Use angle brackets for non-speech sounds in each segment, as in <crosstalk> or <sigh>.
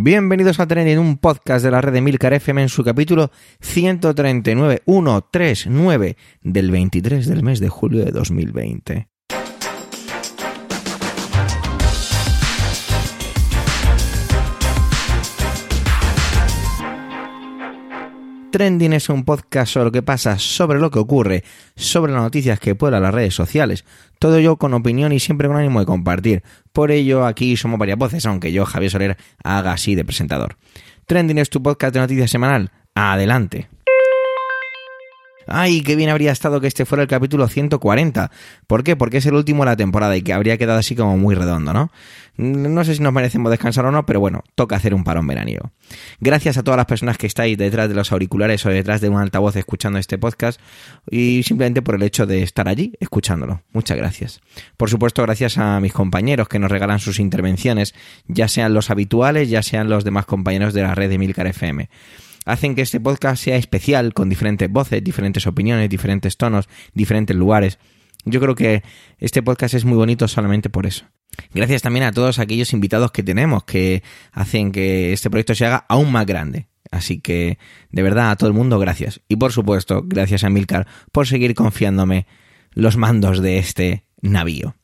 Bienvenidos a Trending, un podcast de la red de Milcar FM en su capítulo 139, 139 del 23 del mes de julio de 2020. Trending es un podcast sobre lo que pasa, sobre lo que ocurre, sobre las noticias que pueblan las redes sociales. Todo ello con opinión y siempre con ánimo de compartir. Por ello, aquí somos varias voces, aunque yo, Javier Soler, haga así de presentador. Trending es tu podcast de noticias semanal. Adelante. Ay, qué bien habría estado que este fuera el capítulo 140. ¿Por qué? Porque es el último de la temporada y que habría quedado así como muy redondo, ¿no? No sé si nos merecemos descansar o no, pero bueno, toca hacer un parón veraniego. Gracias a todas las personas que estáis detrás de los auriculares o detrás de un altavoz escuchando este podcast y simplemente por el hecho de estar allí escuchándolo. Muchas gracias. Por supuesto, gracias a mis compañeros que nos regalan sus intervenciones, ya sean los habituales, ya sean los demás compañeros de la red de Milcar FM hacen que este podcast sea especial, con diferentes voces, diferentes opiniones, diferentes tonos, diferentes lugares. Yo creo que este podcast es muy bonito solamente por eso. Gracias también a todos aquellos invitados que tenemos que hacen que este proyecto se haga aún más grande. Así que, de verdad, a todo el mundo, gracias. Y por supuesto, gracias a Milcar por seguir confiándome los mandos de este navío.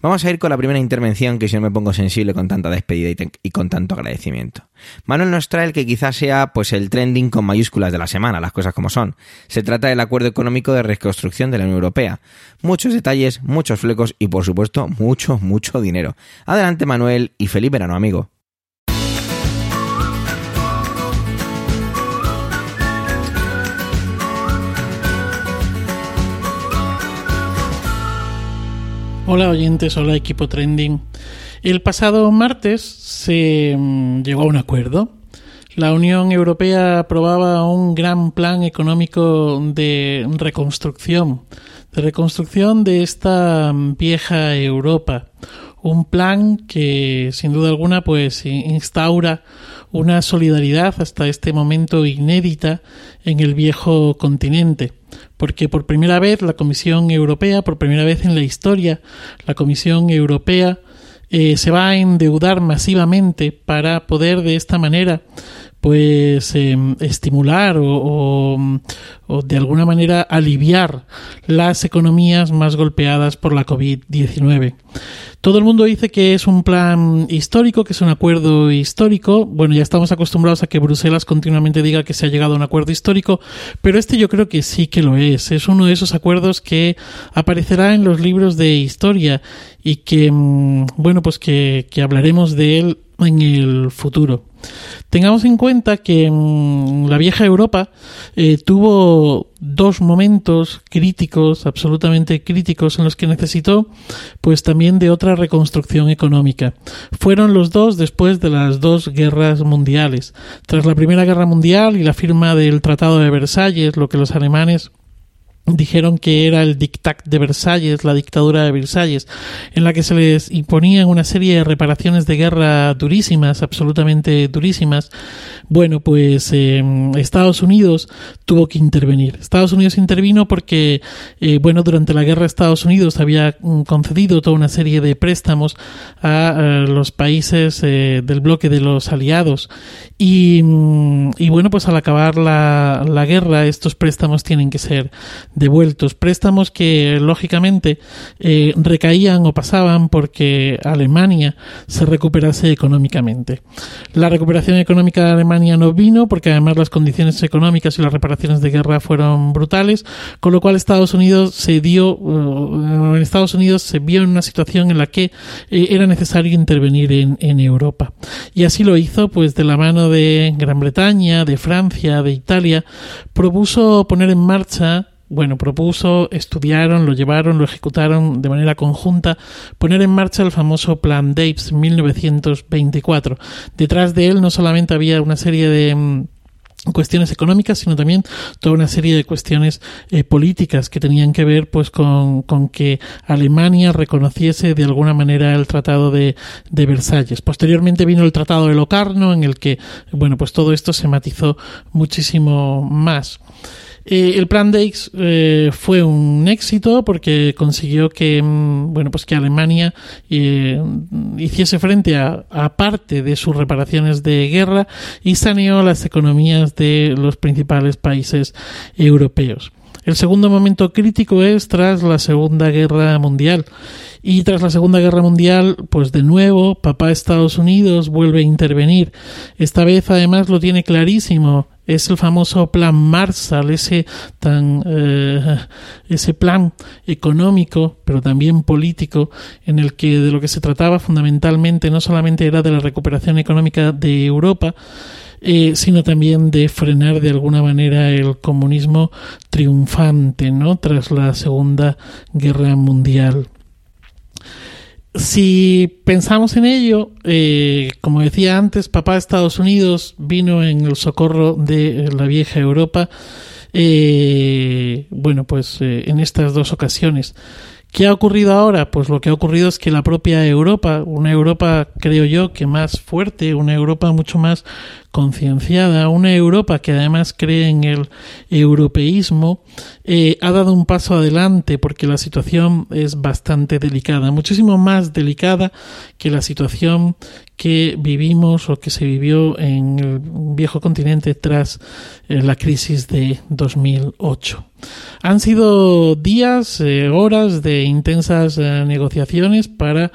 Vamos a ir con la primera intervención que si no me pongo sensible con tanta despedida y, con tanto agradecimiento. Manuel nos trae el que quizás sea pues el trending con mayúsculas de la semana, las cosas como son. Se trata del acuerdo económico de reconstrucción de la Unión Europea. Muchos detalles, muchos flecos y por supuesto mucho, mucho dinero. Adelante Manuel y feliz verano amigo. Hola oyentes, hola equipo trending. El pasado martes se mm, llegó a un acuerdo. La Unión Europea aprobaba un gran plan económico de reconstrucción, de reconstrucción de esta mm, vieja Europa. Un plan que sin duda alguna pues instaura una solidaridad hasta este momento inédita en el viejo continente. Porque por primera vez la Comisión Europea, por primera vez en la historia, la Comisión Europea eh, se va a endeudar masivamente para poder de esta manera pues em, estimular o, o, de alguna manera aliviar las economías más golpeadas por la COVID-19. Todo el mundo dice que es un plan histórico, que es un acuerdo histórico. Bueno, ya estamos acostumbrados a que Bruselas continuamente diga que se ha llegado a un acuerdo histórico, pero este yo creo que sí que lo es. Es uno de esos acuerdos que aparecerá en los libros de historia y que, mm, bueno, pues que, que hablaremos de él en el futuro. Tengamos en cuenta que mm, la vieja Europa eh, tuvo dos momentos críticos, absolutamente críticos, en los que necesitó pues también de otra reconstrucción económica. Fueron los dos después de las dos guerras mundiales. Tras la Primera Guerra Mundial y la firma del Tratado de Versalles, lo que los alemanes dijeron que era el dictat de Versalles, la dictadura de Versalles, en la que se les imponían una serie de reparaciones de guerra durísimas, absolutamente durísimas. Bueno, pues eh, Estados Unidos tuvo que intervenir. Estados Unidos intervino porque, eh, bueno, durante la guerra Estados Unidos había mm, concedido toda una serie de préstamos a, los países eh, del bloque de los aliados y, mm, y, bueno, pues al acabar la, la guerra estos préstamos tienen que ser devueltos, préstamos que lógicamente eh, recaían o pasaban porque Alemania se recuperase económicamente. La recuperación económica de Alemania no vino porque además las condiciones económicas y las reparaciones de guerra fueron brutales, con lo cual Estados Unidos se dio, uh, en Estados Unidos se vio en una situación en la que eh, era necesario intervenir en, en Europa. Y así lo hizo, pues de la mano de Gran Bretaña, de Francia, de Italia, propuso poner en marcha bueno, propuso, estudiaron, lo llevaron, lo ejecutaron de manera conjunta, poner en marcha el famoso Plan Dapes 1924. Detrás de él no solamente había una serie de mm, cuestiones económicas, sino también toda una serie de cuestiones eh, políticas que tenían que ver pues con, con, que Alemania reconociese de alguna manera el Tratado de, de, Versalles. Posteriormente vino el Tratado de Locarno, en el que, bueno, pues todo esto se matizó muchísimo más. El plan Deix eh, fue un éxito porque consiguió que, mm, bueno, pues que Alemania eh, hiciese frente a, a, parte de sus reparaciones de guerra y saneó las economías de los principales países europeos. El segundo momento crítico es tras la Segunda Guerra Mundial. Y tras la Segunda Guerra Mundial, pues de nuevo, papá Estados Unidos vuelve a intervenir. Esta vez además lo tiene clarísimo. Es el famoso plan Marshall, ese tan eh, ese plan económico, pero también político, en el que de lo que se trataba fundamentalmente no solamente era de la recuperación económica de Europa, eh, sino también de frenar de alguna manera el comunismo triunfante ¿no? tras la Segunda Guerra Mundial. Si pensamos en ello, eh, como decía antes, papá de Estados Unidos vino en el socorro de la vieja Europa, eh, bueno, pues en estas dos ocasiones. ¿Qué ha ocurrido ahora? Pues lo que ha ocurrido es que la propia Europa, una Europa creo yo que más fuerte, una Europa mucho más concienciada, una Europa que además cree en el europeísmo, eh, ha dado un paso adelante porque la situación es bastante delicada, muchísimo más delicada que la situación que vivimos o que se vivió en el viejo continente tras eh, la crisis de 2008. Han sido días, eh, horas de intensas negociaciones para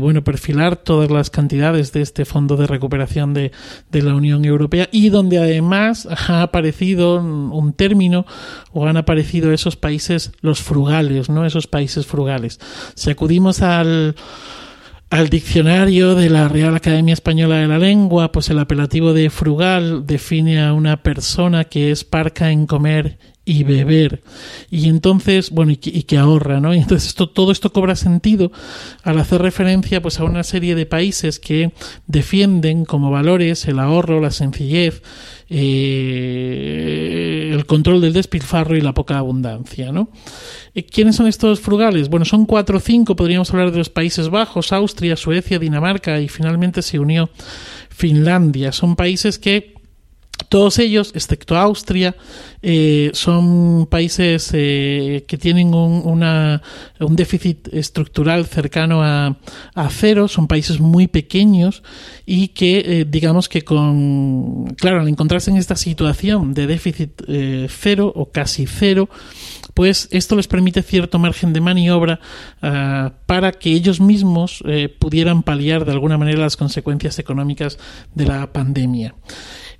bueno perfilar todas las cantidades de este fondo de recuperación de, de la Unión Europea y donde además ha aparecido un término o han aparecido esos países los frugales, ¿no? Esos países frugales. Si acudimos al al diccionario de la Real Academia Española de la Lengua, pues el apelativo de frugal define a una persona que es parca en comer y beber. Y entonces, bueno, y que, ahorra, ¿no? Y entonces esto, todo esto cobra sentido al hacer referencia pues a una serie de países que defienden como valores el ahorro, la sencillez, eh, el control del despilfarro y la poca abundancia, ¿no? Eh, ¿Quiénes son estos frugales? Bueno, son cuatro o cinco, podríamos hablar de los Países Bajos, Austria, Suecia, Dinamarca y finalmente se unió Finlandia. Son países que todos ellos, excepto Austria, eh, son países eh, que tienen un, déficit estructural cercano a, cero, son países muy pequeños y que, eh, digamos que con, claro, al encontrarse en esta situación de déficit cero o casi cero, pues esto les permite cierto margen de maniobra uh, para que ellos mismos pudieran paliar de alguna manera las consecuencias económicas de la pandemia.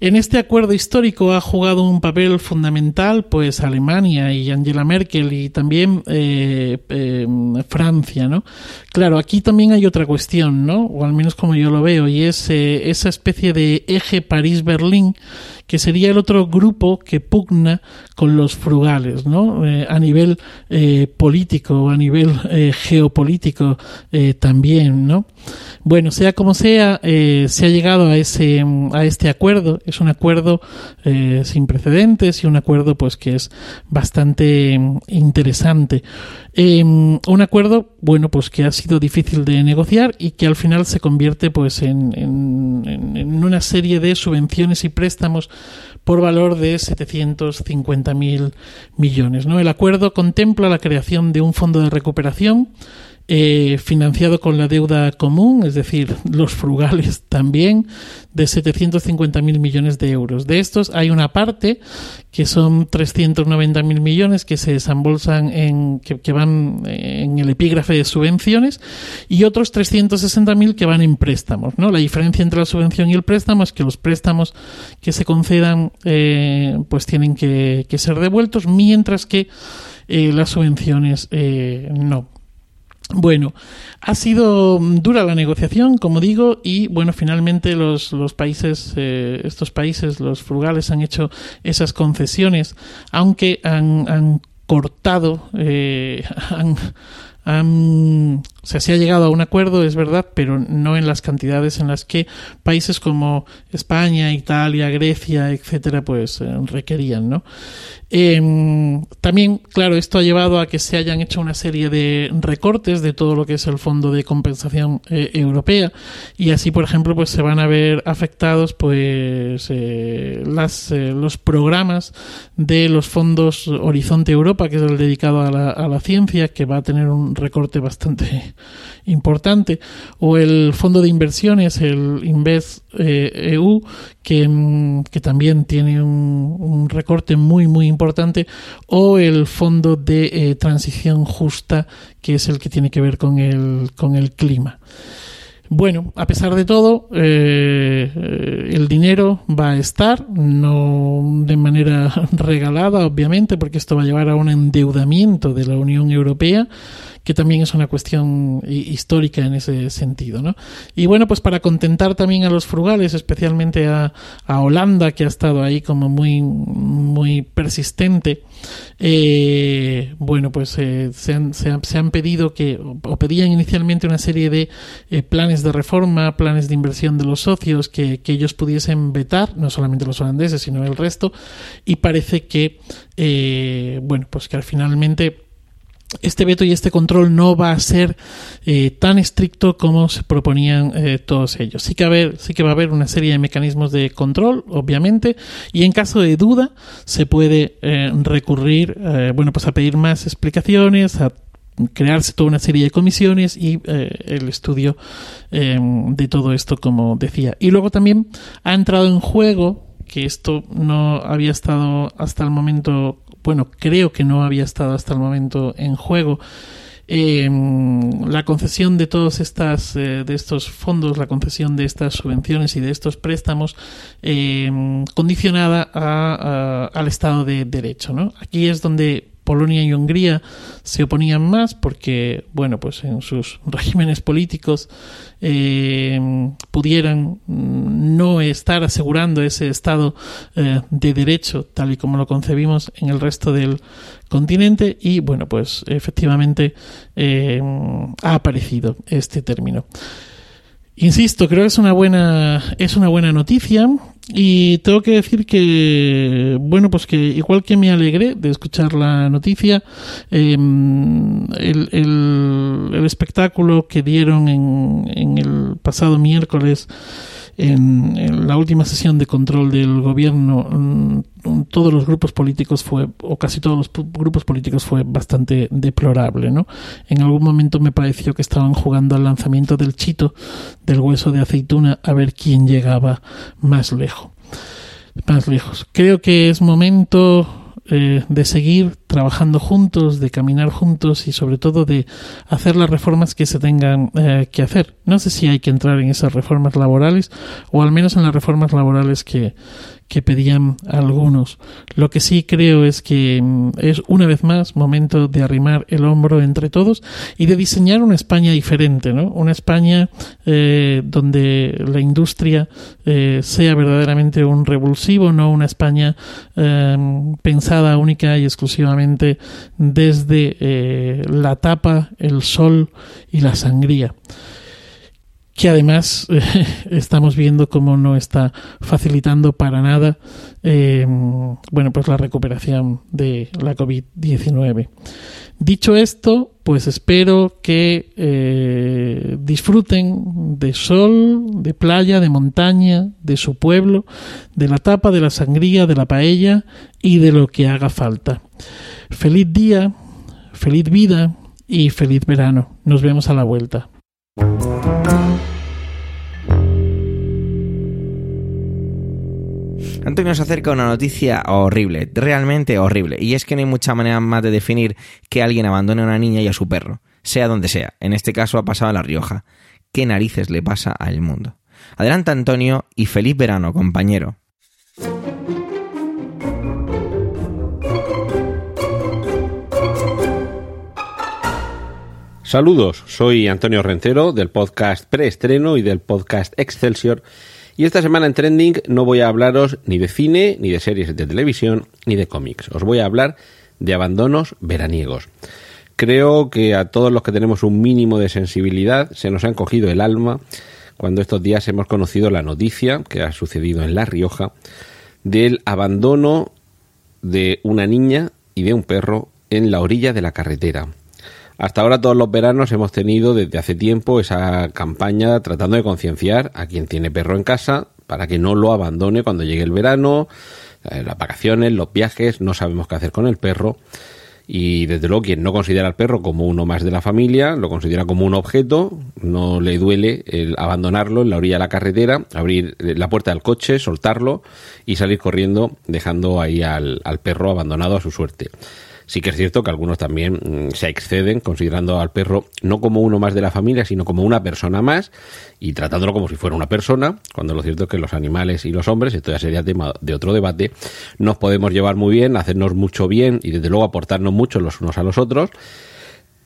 En este acuerdo histórico ha jugado un papel fundamental pues Alemania y Angela Merkel y también eh, eh, Francia, ¿no? Claro, aquí también hay otra cuestión, ¿no? O al menos como yo lo veo, y es eh, esa especie de eje París-Berlín que sería el otro grupo que pugna con los frugales, ¿no? Eh, a nivel político, a nivel geopolítico también, ¿no? Bueno, sea como sea, se ha llegado a ese a este acuerdo. Es un acuerdo eh, sin precedentes y un acuerdo, pues, que es bastante interesante. un acuerdo, bueno, pues que ha sido difícil de negociar y que al final se convierte, pues, en, en, en una serie de subvenciones y préstamos por valor de 750.000 millones. ¿no? El acuerdo contempla la creación de un fondo de recuperación eh, financiado con la deuda común, es decir, los frugales <laughs> también, de 750.000 millones de euros. De estos hay una parte que son 390.000 millones que se desembolsan en que, van en el epígrafe de subvenciones y otros 360.000 que van en préstamos. ¿no? La diferencia entre la subvención y el préstamo es que los préstamos que se concedan eh, pues tienen que, que, ser devueltos, mientras que eh, las subvenciones eh, no. Bueno, ha sido dura la negociación, como digo, y bueno, finalmente los, los países, eh, estos países, los frugales, han hecho esas concesiones, aunque han, han cortado, eh, <laughs> han, han sea, se ha llegado a un acuerdo, es verdad, pero no en las cantidades en las que países como España, Italia, Grecia, etcétera, pues eh, requerían, ¿no? Eh, también, claro, esto ha llevado a que se hayan hecho una serie de recortes de todo lo que es el Fondo de Compensación eh, Europea. Y así, por ejemplo, pues se van a ver afectados pues eh, las, eh, los programas de los fondos Horizonte Europa, que es el dedicado a la, a la ciencia, que va a tener un recorte bastante importante, o el fondo de inversiones, el Invest eh, EU, que, mm, que, también tiene un, recorte muy, muy importante, o el fondo de eh, transición justa, que es el que tiene que ver con el, con el clima. Bueno, a pesar de todo, eh, el dinero va a estar, no de manera <laughs> regalada, obviamente, porque esto va a llevar a un endeudamiento de la Unión Europea que también es una cuestión histórica en ese sentido. ¿no? Y bueno, pues para contentar también a los frugales, especialmente a, a Holanda, que ha estado ahí como muy, muy persistente, eh, bueno, pues eh, se, han, se, han, se, han, pedido que, o pedían inicialmente una serie de eh, planes de reforma, planes de inversión de los socios que, que, ellos pudiesen vetar, no solamente los holandeses, sino el resto, y parece que, eh, bueno, pues que finalmente este veto y este control no va a ser eh, tan estricto como se proponían eh, todos ellos. Sí que, va a haber una serie de mecanismos de control, obviamente, y en caso de duda se puede eh, recurrir, bueno, pues a pedir más explicaciones, a crearse toda una serie de comisiones y el estudio de todo esto, como decía. Y luego también ha entrado en juego que esto no había estado hasta el momento bueno, creo que no había estado hasta el momento en juego. Eh, la concesión de todos estas eh, de estos fondos, la concesión de estas subvenciones y de estos préstamos eh, condicionada a, al Estado de Derecho. Aquí es donde Polonia y Hungría se oponían más porque, bueno, pues en sus <laughs> regímenes políticos eh, pudieran no estar asegurando ese estado eh, de derecho tal y como lo concebimos en el resto del continente y, bueno, pues efectivamente eh, ha aparecido este término. Insisto, creo que es una buena, es una buena noticia y tengo que decir que, bueno, pues que igual que me alegré de escuchar la noticia, eh, el, el, el, espectáculo que dieron en, en el pasado miércoles en, la última sesión de control del gobierno todos los grupos políticos fue o casi todos los grupos políticos fue bastante deplorable no en algún momento me pareció que estaban jugando al lanzamiento del chito del hueso de aceituna a ver quién llegaba más lejos más lejos. Creo que es momento eh, de seguir trabajando juntos, de caminar juntos y sobre todo de hacer las reformas que se tengan eh, que hacer. No sé si hay que entrar en esas reformas laborales o al menos en las reformas laborales que, que pedían algunos. Lo que sí creo es que mm, es una vez más momento de arrimar el hombro entre todos y de diseñar una España diferente, ¿no? Una España eh, donde la industria eh, sea verdaderamente un revulsivo, no una España eh, pensada única y exclusivamente desde eh, la tapa, el sol y la sangría que además <laughs> estamos viendo cómo no está facilitando para nada eh, bueno pues la recuperación de la COVID-19. Dicho esto, pues espero que eh, disfruten de sol, de playa, de montaña, de su pueblo, de la tapa, de la sangría, de la paella y de lo que haga falta. Feliz día, feliz vida y feliz verano. Nos vemos a la vuelta. Antonio nos acerca una noticia horrible, realmente horrible, y es que no hay mucha manera más de definir que alguien abandone a una niña y a su perro, sea donde sea. En este caso ha pasado a La Rioja. ¿Qué narices le pasa al mundo? Adelanta Antonio y feliz verano, compañero. Saludos, soy Antonio Rencero del podcast Preestreno y del podcast Excelsior. Y esta semana en Trending no voy a hablaros ni de cine, ni de series de televisión, ni de cómics. Os voy a hablar de abandonos veraniegos. creo que a todos los que tenemos un mínimo de sensibilidad se nos ha encogido el alma cuando estos días hemos conocido la noticia que ha sucedido en La Rioja del abandono de una niña y de un perro en la orilla de la carretera. Hasta ahora todos los veranos hemos tenido desde hace tiempo esa campaña tratando de concienciar a quien tiene perro en casa para que no lo abandone cuando llegue el verano, eh, las vacaciones, los viajes, no sabemos qué hacer con el perro. Y desde luego quien no considera al perro como uno más de la familia, lo considera como un objeto, no le duele el abandonarlo en la orilla de la carretera, abrir la puerta del coche, soltarlo y salir corriendo dejando ahí al, al perro abandonado a su suerte. Sí que es cierto que algunos también mm, se exceden considerando al perro no como uno más de la familia, sino como una persona más y tratándolo como si fuera una persona, cuando lo cierto es que los animales y los hombres, esto ya sería tema de otro debate, nos podemos llevar muy bien, hacernos mucho bien y desde luego aportarnos mucho los unos a los otros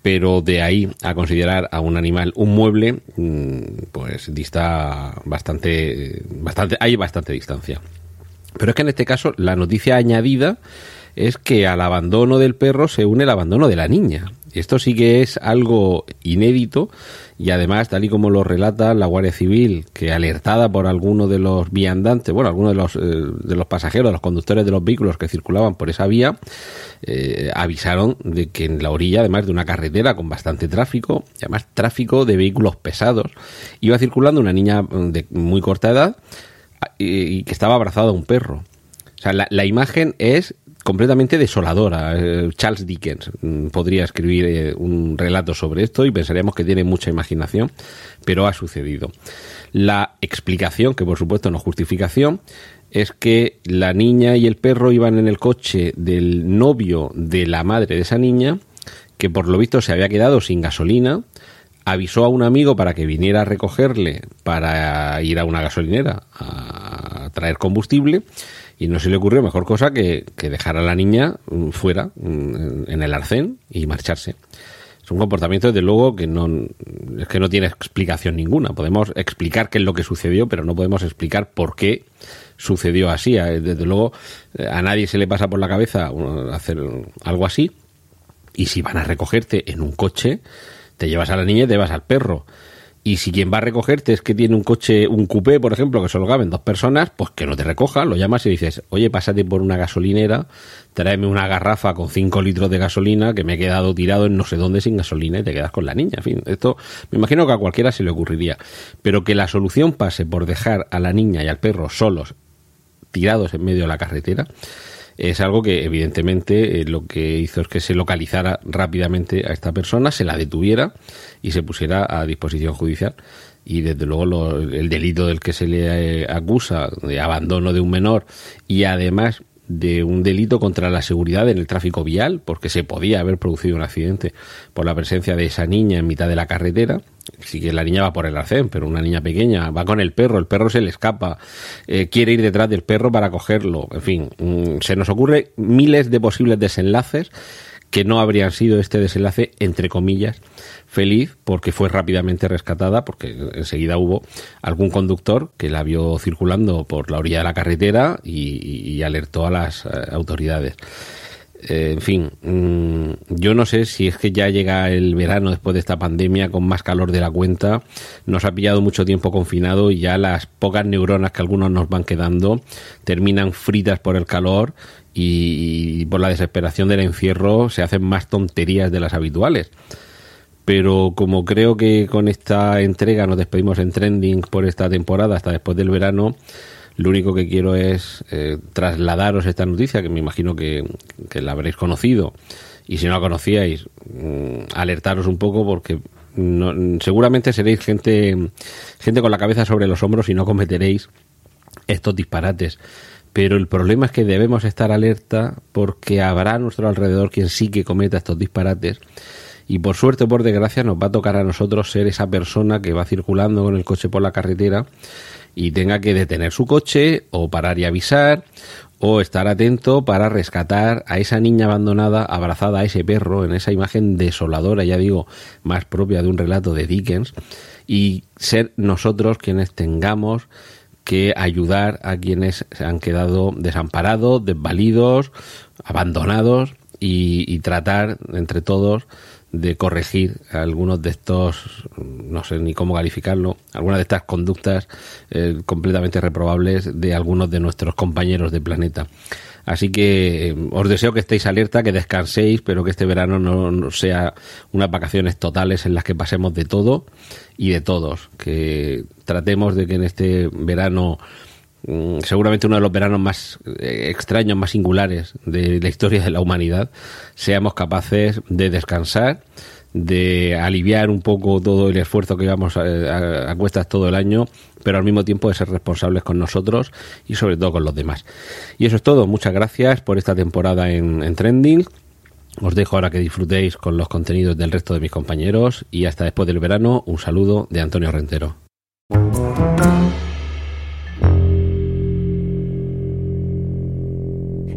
pero de ahí a considerar a un animal un mueble, mm, pues dista bastante, bastante, hay bastante distancia. Pero es que en este caso la noticia añadida es que al abandono del perro se une el abandono de la niña. Esto sí que es algo inédito y además, tal y como lo relata la Guardia Civil, que alertada por alguno de los viandantes, bueno, algunos de los, eh, de los pasajeros, de los conductores de los vehículos que circulaban por esa vía, eh, avisaron de que en la orilla, además de una carretera con bastante tráfico, y además tráfico de vehículos pesados, iba circulando una niña de muy corta edad y, que estaba abrazada a un perro. O sea, la, la imagen es completamente desoladora. Eh, Charles Dickens mm, podría escribir eh, un relato sobre esto y pensaríamos que tiene mucha imaginación, pero ha sucedido. La explicación, que por supuesto no justificación, es que la niña y el perro iban en el coche del novio de la madre de esa niña, que por lo visto se había quedado sin gasolina, avisó a un amigo para que viniera a recogerle para ir a una gasolinera a traer combustible y no se le ocurrió mejor cosa que, dejar a la niña mm, fuera, mm, en el arcén, y marcharse. Es un comportamiento, desde luego, que no, es que no tiene explicación ninguna. Podemos explicar qué es lo que sucedió, pero no podemos explicar por qué sucedió así. Desde luego, eh, a nadie se le pasa por la cabeza hacer algo así. Y si van a recogerte en un coche, te llevas a la niña y te llevas al perro. Y si quien va a recogerte es que tiene un coche, un coupé, por ejemplo, que solo caben dos personas, pues que no te recoja, lo llamas y dices, oye, pásate por una gasolinera, tráeme una garrafa con cinco litros de gasolina que me he quedado tirado en no sé dónde sin gasolina y te quedas con la niña. En fin, esto me imagino que a cualquiera se le ocurriría. Pero que la solución pase por dejar a la niña y al perro solos, tirados en medio de la carretera, es algo que evidentemente eh, lo que hizo es que se localizara rápidamente a esta persona, se la detuviera y se pusiera a disposición judicial. Y desde luego el delito del que se le eh, acusa de abandono de un menor y además de un delito contra la seguridad en el tráfico vial, porque se podía haber producido un accidente por la presencia de esa niña en mitad de la carretera. Sí que la niña va por el arcén, pero una niña pequeña va con el perro, el perro se le escapa, eh, quiere ir detrás del perro para cogerlo. En fin, mm, se nos ocurre miles de posibles desenlaces que no habrían sido este desenlace, entre comillas, feliz porque fue rápidamente rescatada, porque enseguida hubo algún conductor que la vio circulando por la orilla de la carretera y, alertó a las eh, autoridades. Eh, en fin, mm, yo no sé si es que ya llega el verano después de esta pandemia con más calor de la cuenta, nos ha pillado mucho tiempo confinado y ya las pocas neuronas que algunos nos van quedando terminan fritas por el calor y por la desesperación del encierro se hacen más tonterías de las habituales pero como creo que con esta entrega nos despedimos en trending por esta temporada hasta después del verano, lo único que quiero es eh, trasladaros esta noticia, que me imagino que, la habréis conocido, y si no la conocíais, mm, alertaros un poco porque seguramente seréis gente, gente con la cabeza sobre los hombros y no cometeréis estos disparates. Pero el problema es que debemos estar alerta porque habrá a nuestro alrededor quien sí que cometa estos disparates. Y por suerte o por desgracia nos va a tocar a nosotros ser esa persona que va circulando con el coche por la carretera y tenga que detener su coche o parar y avisar o estar atento para rescatar a esa niña abandonada abrazada a ese perro en esa imagen desoladora, ya digo, más propia de un relato de Dickens y ser nosotros quienes tengamos que ayudar a quienes se han quedado desamparados, desvalidos, abandonados y, y tratar entre todos de corregir algunos de estos, no sé ni cómo calificarlo, algunas de estas conductas eh, completamente reprobables de algunos de nuestros compañeros de planeta. Así que eh, os deseo que estéis alerta, que descanséis, pero que este verano no, sea unas vacaciones totales en las que pasemos de todo y de todos. Que tratemos de que en este verano Mm, seguramente uno de los veranos más eh, extraños, más singulares de la historia de la humanidad, seamos capaces de descansar, de aliviar un poco todo el esfuerzo que llevamos a, a, cuestas todo el año, pero al mismo tiempo de ser responsables con nosotros y sobre todo con los demás. Y eso es todo. Muchas gracias por esta temporada en, en Trending. Os dejo ahora que disfrutéis con los contenidos del resto de mis compañeros y hasta después del verano, un saludo de Antonio Rentero.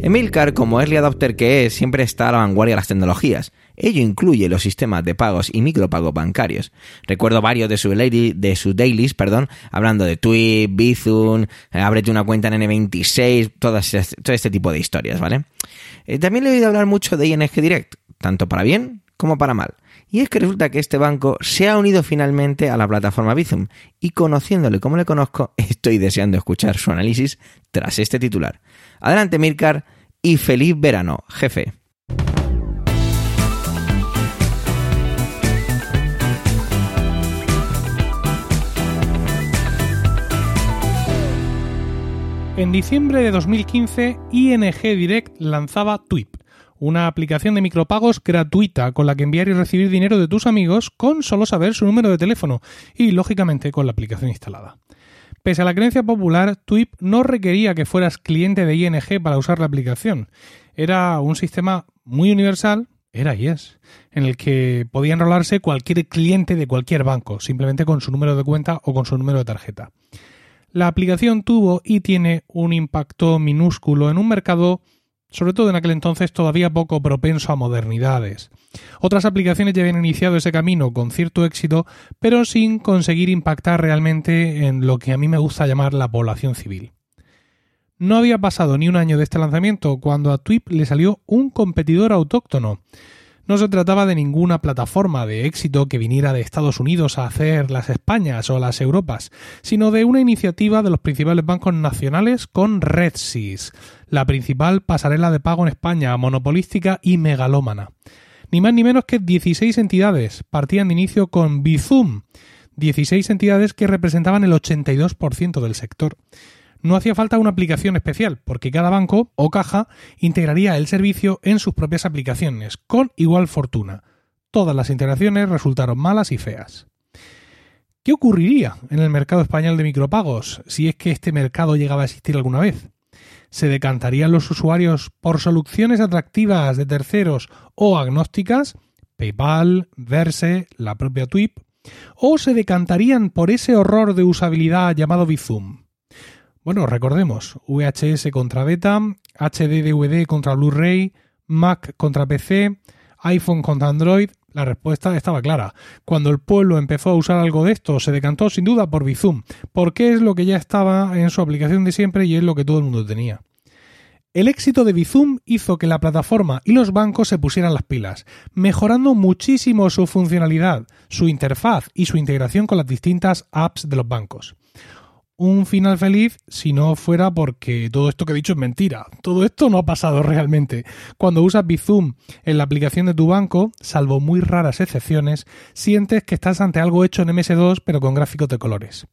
Emilcar, como early adopter que es, siempre está a la vanguardia de las tecnologías. Ello incluye los sistemas de pagos y micropagos bancarios. Recuerdo varios de sus su dailies, perdón, hablando de Tweet, Bizum, eh, ábrete una cuenta en N26, todas, todo este tipo de historias, ¿vale? Eh, también le he oído hablar mucho de ING Direct, tanto para bien como para mal. Y es que resulta que este banco se ha unido finalmente a la plataforma Bizum y conociéndole como le conozco, <laughs> estoy deseando escuchar su análisis tras este titular. Adelante Mirkar y feliz verano, jefe. En diciembre de 2015, ING Direct lanzaba Twip, una aplicación de micropagos gratuita con la que enviar y recibir dinero de tus amigos con solo saber su número de teléfono y, lógicamente, con la aplicación instalada. Pese a la creencia popular, Twip no requería que fueras cliente de ING para usar la aplicación. Era un sistema muy universal, era y es, en el que podía enrolarse cualquier cliente de cualquier banco, simplemente con su número de cuenta o con su número de tarjeta. La aplicación tuvo y tiene un impacto minúsculo en un mercado sobre todo en aquel entonces todavía poco propenso a modernidades. Otras aplicaciones ya habían iniciado ese camino con cierto éxito, pero sin conseguir impactar realmente en lo que a mí me gusta llamar la población civil. No había pasado ni un año de este lanzamiento cuando a Twip le salió un competidor autóctono, no se trataba de ninguna plataforma de éxito que viniera de Estados Unidos a hacer las Españas o las Europas, sino de una iniciativa de los principales bancos nacionales con RedSys, la principal pasarela de pago en España, monopolística y megalómana. Ni más ni menos que 16 entidades partían de inicio con Bizum, 16 entidades que representaban el 82% del sector no hacía falta una aplicación especial, porque cada banco o caja integraría el servicio en sus propias aplicaciones, con igual fortuna. Todas las integraciones resultaron malas y feas. ¿Qué ocurriría en el mercado español de micropagos si es que este mercado llegaba a existir alguna vez? ¿Se decantarían los usuarios por soluciones atractivas de terceros o agnósticas? PayPal, Verse, la propia Twip. ¿O se decantarían por ese horror de usabilidad llamado Bizum? Bueno, recordemos, VHS contra beta, HD DVD contra Blu-ray, Mac contra PC, iPhone contra Android. La respuesta estaba clara. Cuando el pueblo empezó a usar algo de esto, se decantó sin duda por Bizum, porque es lo que ya estaba en su aplicación de siempre y es lo que todo el mundo tenía. El éxito de Bizum hizo que la plataforma y los bancos se pusieran las pilas, mejorando muchísimo su funcionalidad, su interfaz y su integración con las distintas apps de los bancos un final feliz si no fuera porque todo esto que he dicho es mentira. Todo esto no ha pasado <laughs> realmente. Cuando usas Bizum en la aplicación de tu banco, salvo muy raras excepciones, sientes que estás ante algo hecho en MS2 pero con gráficos de colores.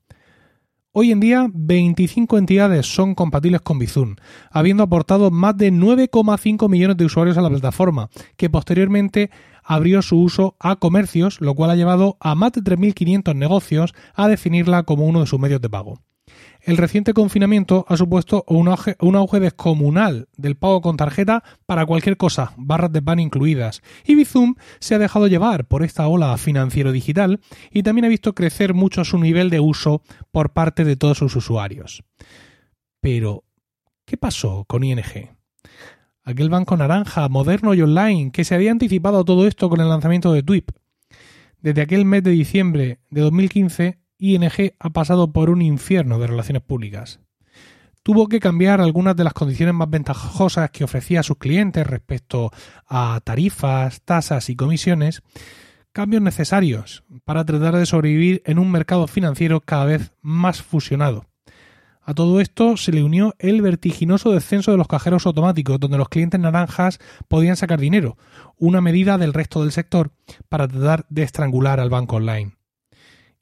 Hoy en día, 25 entidades son compatibles con Bizum, habiendo aportado más de 9,5 millones de usuarios a la plataforma, que posteriormente abrió su uso a comercios, lo cual ha llevado a más de 3.500 negocios a definirla como uno de sus medios de pago. El reciente confinamiento ha supuesto un auge, un auge, descomunal del pago con tarjeta para cualquier cosa, barras de pan incluidas, y Bizum se ha dejado llevar por esta ola financiero digital y también ha visto crecer mucho su nivel de uso por parte de todos sus usuarios. Pero, ¿qué pasó con ING? Aquel banco naranja, moderno y online, que se había anticipado a todo esto con el lanzamiento de Twip. Desde aquel mes de diciembre de 2015 ING ha pasado por un infierno de relaciones públicas. tuvo que cambiar algunas de las condiciones más ventajosas que ofrecía a sus clientes respecto a tarifas, tasas y comisiones, cambios necesarios para tratar de sobrevivir en un mercado financiero cada vez más fusionado. A todo esto se le unió el vertiginoso descenso de los cajeros automáticos, donde los clientes naranjas podían sacar dinero, una medida del resto del sector para tratar de estrangular al banco online.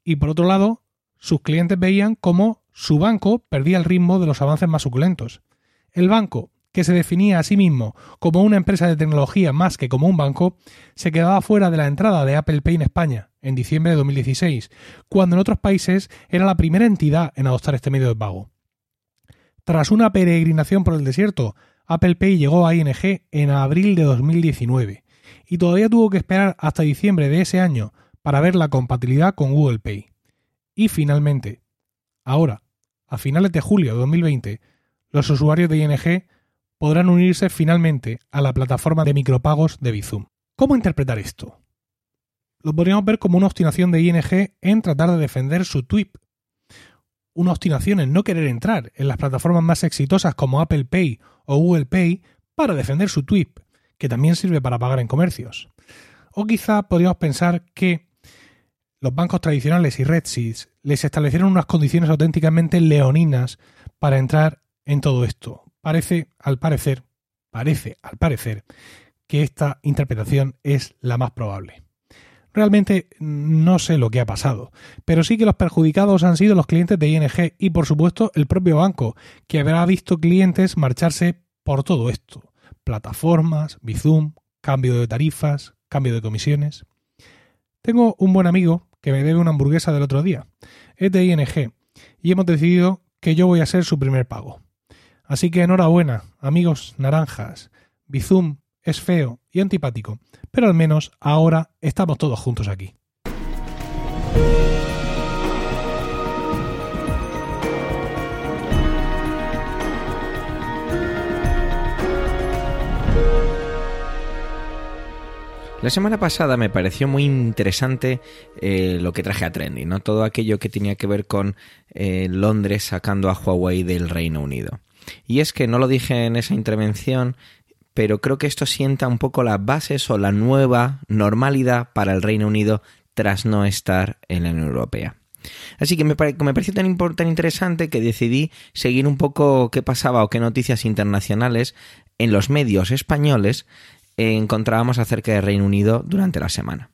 Y por otro lado, sus clientes veían cómo su banco perdía el ritmo de los avances más suculentos. El banco, que se definía a sí mismo como una empresa de tecnología más que como un banco, se quedaba fuera de la entrada de Apple Pay en España en diciembre de 2016, cuando en otros países era la primera entidad en adoptar este medio de pago. Tras una peregrinación por el desierto, Apple Pay llegó a ING en abril de 2019 y todavía tuvo que esperar hasta diciembre de ese año para ver la compatibilidad con Google Pay. Y finalmente, ahora, a finales de julio de 2020, los usuarios de ING podrán unirse finalmente a la plataforma de micropagos de Bizum. ¿Cómo interpretar esto? Lo podríamos ver como una obstinación de ING en tratar de defender su TWIP. Una obstinación en no querer entrar en las plataformas más exitosas como Apple Pay o Google Pay para defender su TWIP, que también sirve para pagar en comercios. O quizá podríamos pensar que los bancos tradicionales y RedSeeds les establecieron unas condiciones auténticamente leoninas para entrar en todo esto, Parece, al parecer, parece, al parecer, que esta interpretación es la más probable. Realmente no sé lo que ha pasado, pero sí que los perjudicados han sido los clientes de ING y por supuesto el propio banco, que habrá visto clientes marcharse por todo esto. Plataformas, Bizum, cambio de tarifas, cambio de comisiones. Tengo un buen amigo que me debe una hamburguesa del otro día. Es de ING y hemos decidido que yo voy a ser su primer pago. Así que enhorabuena, amigos naranjas. Bizum es feo y antipático, pero al menos ahora estamos todos juntos aquí. La semana pasada me pareció muy interesante eh, lo que traje a Trendy, ¿no? Todo aquello que tenía que ver con eh, Londres sacando a Huawei del Reino Unido. Y es que no lo dije en esa intervención, pero creo que esto sienta un poco las bases o la nueva normalidad para el Reino Unido tras no estar en la Unión Europea. Así que me, pareció tan, tan interesante que decidí seguir un poco qué pasaba o qué noticias internacionales en los medios españoles encontrábamos acerca del Reino Unido durante la semana.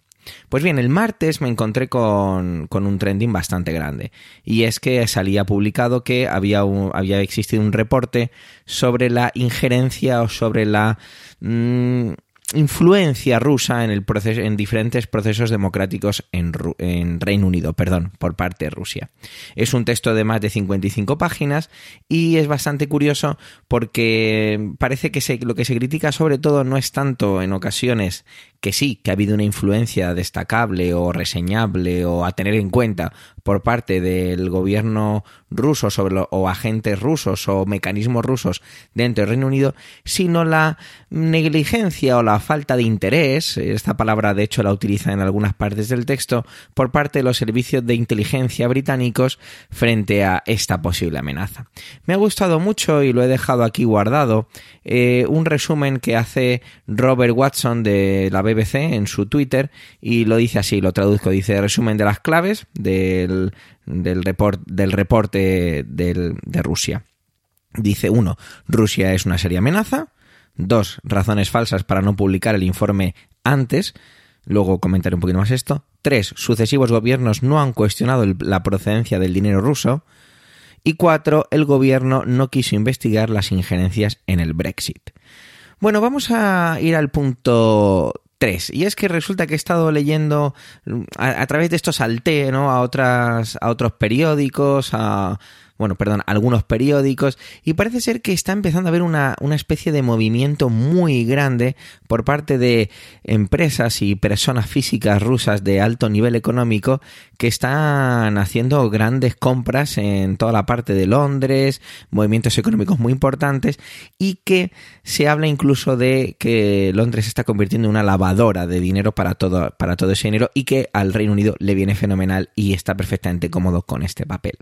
Pues bien, el martes me encontré con, un trending bastante grande. Y es que salía publicado que había, había existido un reporte sobre la injerencia o sobre la... Mm, influencia rusa en, el proceso, en diferentes procesos democráticos en, Reino Unido, perdón, por parte de Rusia. Es un texto de más de 55 páginas y es bastante curioso porque parece que lo que se critica sobre todo no es tanto en ocasiones que sí, que ha habido una influencia destacable o reseñable o a tener en cuenta por parte del gobierno ruso sobre o agentes rusos o mecanismos rusos dentro del Reino Unido, sino la negligencia o la falta de interés, esta palabra de hecho la utiliza en algunas partes del texto, por parte de los servicios de inteligencia británicos frente a esta posible amenaza. Me ha gustado mucho y lo he dejado aquí guardado eh, un resumen que hace Robert Watson de la BBC en su Twitter y lo dice así, lo traduzco, dice resumen de las claves del, del, del reporte de Rusia. Dice uno, Rusia es una seria amenaza. Dos, razones falsas para no publicar el informe antes. Luego comentaré un poquito más esto. Tres, sucesivos gobiernos no han cuestionado la procedencia del dinero ruso. Y cuatro, el gobierno no quiso investigar las injerencias en el Brexit. Bueno, vamos a ir al punto 3. Y es que resulta que he estado leyendo a, través de esto salté, ¿no? A otras, a otros periódicos, a bueno, perdón, algunos periódicos, y parece ser que está empezando a haber una, una especie de movimiento muy grande por parte de empresas y personas físicas rusas de alto nivel económico que están haciendo grandes compras en toda la parte de Londres, movimientos económicos muy importantes, y que se habla incluso de que Londres se está convirtiendo en una lavadora de dinero para todo, para todo ese dinero y que al Reino Unido le viene fenomenal y está perfectamente cómodo con este papel.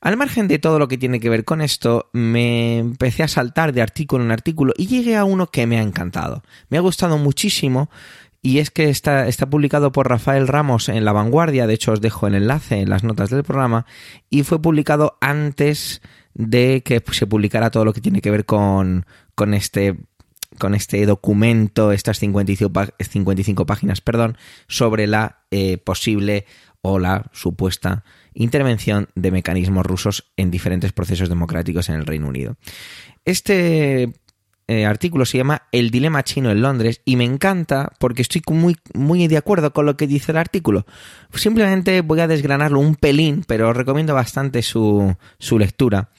Al margen de todo lo que tiene que ver con esto, me empecé a saltar de artículo en artículo y llegué a uno que me ha encantado. Me ha gustado muchísimo y es que está, está publicado por Rafael Ramos en La Vanguardia, de hecho os dejo el enlace en las notas del programa, y fue publicado antes de que se publicara todo lo que tiene que ver con, con este con este documento, estas 55, 55 páginas, perdón, sobre la eh, posible o la supuesta intervención de mecanismos rusos en diferentes procesos democráticos en el Reino Unido. Este eh, artículo se llama El dilema chino en Londres y me encanta porque estoy muy, muy de acuerdo con lo que dice el artículo. Simplemente voy a desgranarlo un pelín, pero recomiendo bastante su, su lectura.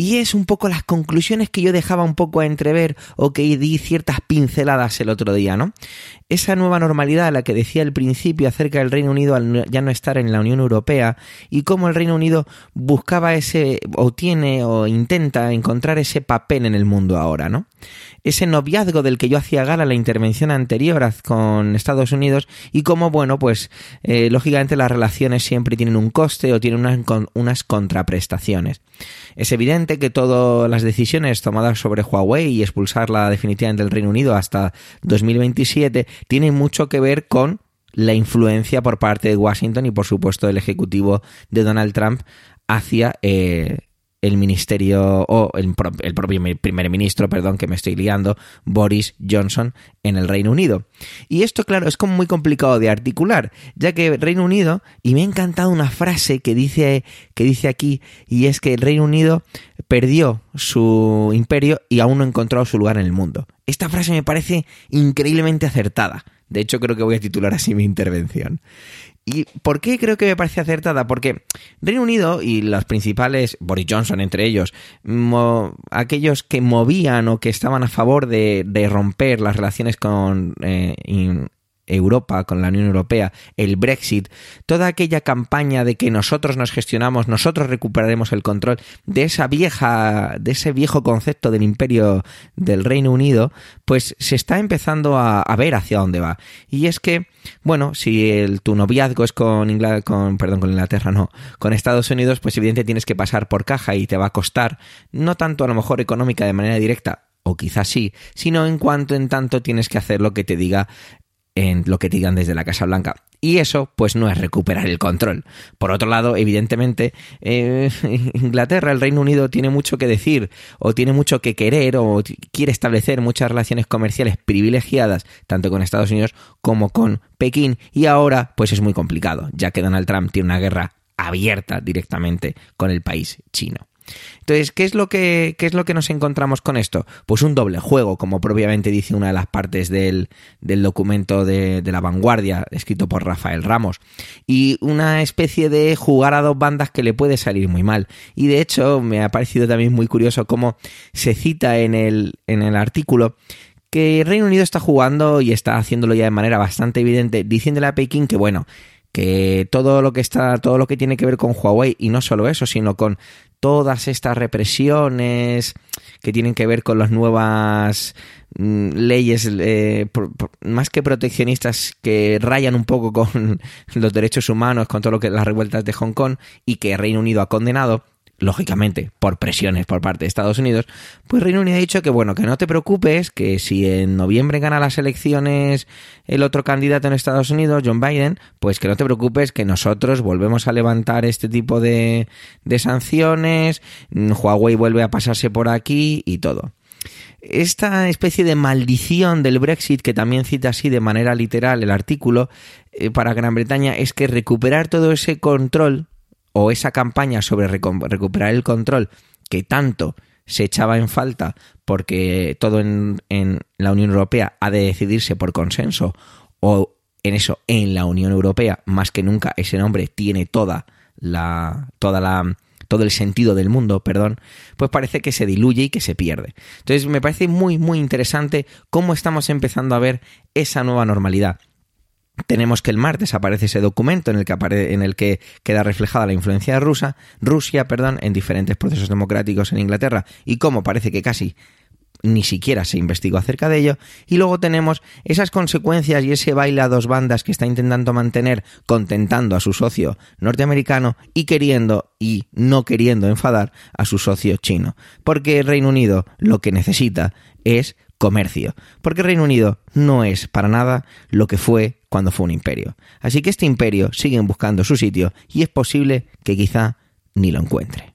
Y es un poco las conclusiones que yo dejaba un poco a entrever o que di ciertas pinceladas el otro día, ¿no? Esa nueva normalidad a la que decía al principio acerca del Reino Unido al ya no estar en la Unión Europea y cómo el Reino Unido buscaba ese o tiene o intenta encontrar ese papel en el mundo ahora, ¿no? Ese noviazgo del que yo hacía gala la intervención anterior con Estados Unidos y cómo, bueno, pues eh, lógicamente las relaciones siempre tienen un coste o tienen unas, unas contraprestaciones. Es evidente que todas las decisiones tomadas sobre Huawei y expulsarla definitivamente del Reino Unido hasta 2027 tienen mucho que ver con la influencia por parte de Washington y por supuesto del ejecutivo de Donald Trump hacia eh, el ministerio o el, el, propio primer ministro, perdón, que me estoy liando, Boris Johnson en el Reino Unido. Y esto, claro, es como muy complicado de articular, ya que el Reino Unido, y me ha encantado una frase que dice, que dice aquí, y es que el Reino Unido perdió su imperio y aún no encontró su lugar en el mundo. Esta frase me parece increíblemente acertada. De hecho, creo que voy a titular así mi intervención. ¿Y por qué creo que me parece acertada? Porque Reino Unido y los principales, Boris Johnson entre ellos, aquellos que movían o que estaban a favor de, romper las relaciones con eh, Europa, con la Unión Europea, el Brexit, toda aquella campaña de que nosotros nos gestionamos, nosotros recuperaremos el control de esa vieja, de ese viejo concepto del imperio del Reino Unido, pues se está empezando a, ver hacia dónde va. Y es que, bueno, si el, tu noviazgo es con, con, perdón, con Inglaterra, no, con Estados Unidos, pues evidentemente tienes que pasar por caja y te va a costar, no tanto a lo mejor económica de manera directa, o quizás sí, sino en cuanto en tanto tienes que hacer lo que te diga en lo que digan desde la Casa Blanca. Y eso, pues no es recuperar el control. Por otro lado, evidentemente, eh, <laughs> Inglaterra, el Reino Unido, tiene mucho que decir, o tiene mucho que querer, o quiere establecer muchas relaciones comerciales privilegiadas, tanto con Estados Unidos como con Pekín. Y ahora, pues es muy complicado, ya que Donald Trump tiene una guerra abierta directamente con el país chino. Entonces, ¿qué es lo que, qué es lo que nos encontramos con esto? Pues un doble juego, como propiamente dice una de las partes del, del documento de, de, la vanguardia, escrito por Rafael Ramos, y una especie de jugar a dos bandas que le puede salir muy mal. Y de hecho, me ha parecido también muy curioso cómo se cita en el, en el artículo que Reino Unido está jugando y está haciéndolo ya de manera bastante evidente, diciéndole a Pekín que bueno, que todo lo que está, todo lo que tiene que ver con Huawei, y no solo eso, sino con todas estas represiones que tienen que ver con las nuevas mm, leyes eh, más que proteccionistas que rayan un poco con <laughs> los derechos humanos, con todo lo que las revueltas de Hong Kong y que Reino Unido ha condenado, lógicamente por presiones por parte de Estados Unidos, pues Reino Unido ha dicho que bueno, que no te preocupes, que si en noviembre gana las elecciones el otro candidato en Estados Unidos, John Biden, pues que no te preocupes, que nosotros volvemos a levantar este tipo de, de sanciones, Huawei vuelve a pasarse por aquí y todo. Esta especie de maldición del Brexit, que también cita así de manera literal el artículo, eh, para Gran Bretaña es que recuperar todo ese control o esa campaña sobre recuperar el control que tanto se echaba en falta porque todo en, la Unión Europea ha de decidirse por consenso o en eso en la Unión Europea más que nunca ese nombre tiene toda la toda la todo el sentido del mundo, perdón, pues parece que se diluye y que se pierde. Entonces me parece muy muy interesante cómo estamos empezando a ver esa nueva normalidad tenemos que el martes aparece ese documento en el que en el que queda reflejada la influencia rusa, Rusia, perdón, en diferentes procesos democráticos en Inglaterra y cómo parece que casi ni siquiera se investigó acerca de ello, y luego tenemos esas consecuencias y ese baile a dos bandas que está intentando mantener contentando a su socio norteamericano y queriendo y no queriendo enfadar a su socio chino, porque el Reino Unido lo que necesita es comercio, porque Reino Unido no es para nada lo que fue cuando fue un imperio. Así que este imperio sigue buscando su sitio y es posible que quizá ni lo encuentre.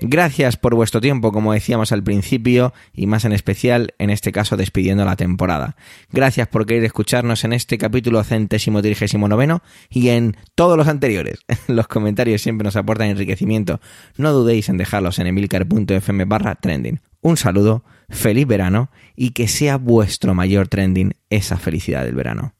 Gracias por vuestro tiempo, como decíamos al principio, y más en especial en este caso despidiendo la temporada. Gracias por querer escucharnos en este capítulo centésimo trigésimo noveno y en todos los anteriores. <laughs> Los comentarios siempre nos aportan enriquecimiento. No dudéis en dejarlos en emilcar.fm barra trending. Un saludo, feliz verano y que sea vuestro mayor trending esa felicidad del verano.